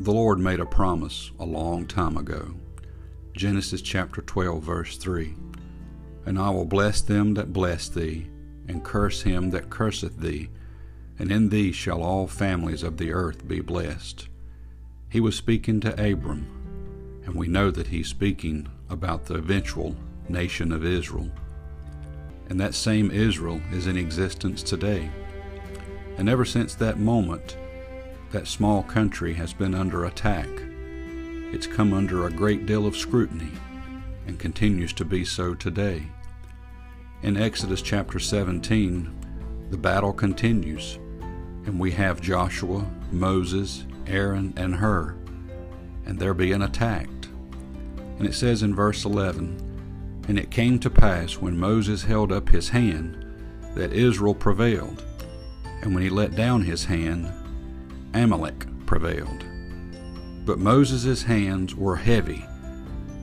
The Lord made a promise a long time ago. Genesis chapter 12, verse 3. And I will bless them that bless thee, and curse him that curseth thee, and in thee shall all families of the earth be blessed. He was speaking to Abram, and we know that he's speaking about the eventual nation of Israel. And that same Israel is in existence today. And ever since that moment, that small country has been under attack. It's come under a great deal of scrutiny and continues to be so today. In Exodus chapter 17, the battle continues, and we have Joshua, Moses, Aaron, and Hur, and they're being attacked. And it says in verse 11, And it came to pass when Moses held up his hand that Israel prevailed, and when he let down his hand, Amalek prevailed. But Moses' hands were heavy,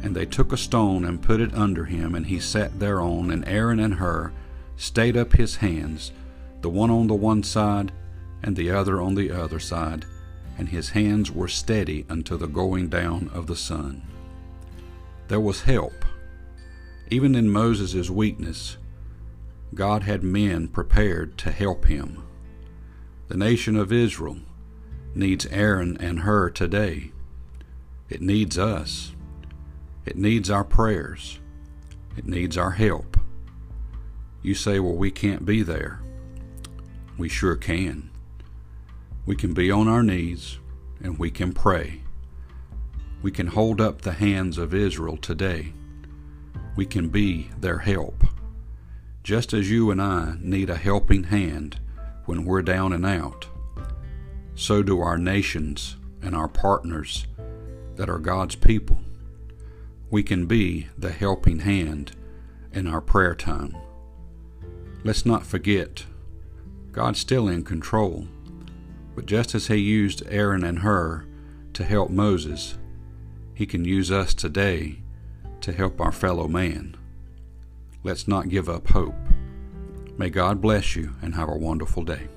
and they took a stone and put it under him, and he sat thereon, and Aaron and Hur stayed up his hands, the one on the one side, and the other on the other side, and his hands were steady unto the going down of the sun. There was help. Even in Moses' weakness, God had men prepared to help him. The nation of Israel needs Aaron and Hur today. It needs us. It needs our prayers. It needs our help. You say, well, we can't be there. We sure can. We can be on our knees and we can pray. We can hold up the hands of Israel today. We can be their help. Just as you and I need a helping hand when we're down and out so do our nations and our partners that are God's people. We can be the helping hand in our prayer time. Let's not forget, God's still in control, but just as He used Aaron and Hur to help Moses, He can use us today to help our fellow man. Let's not give up hope. May God bless you and have a wonderful day.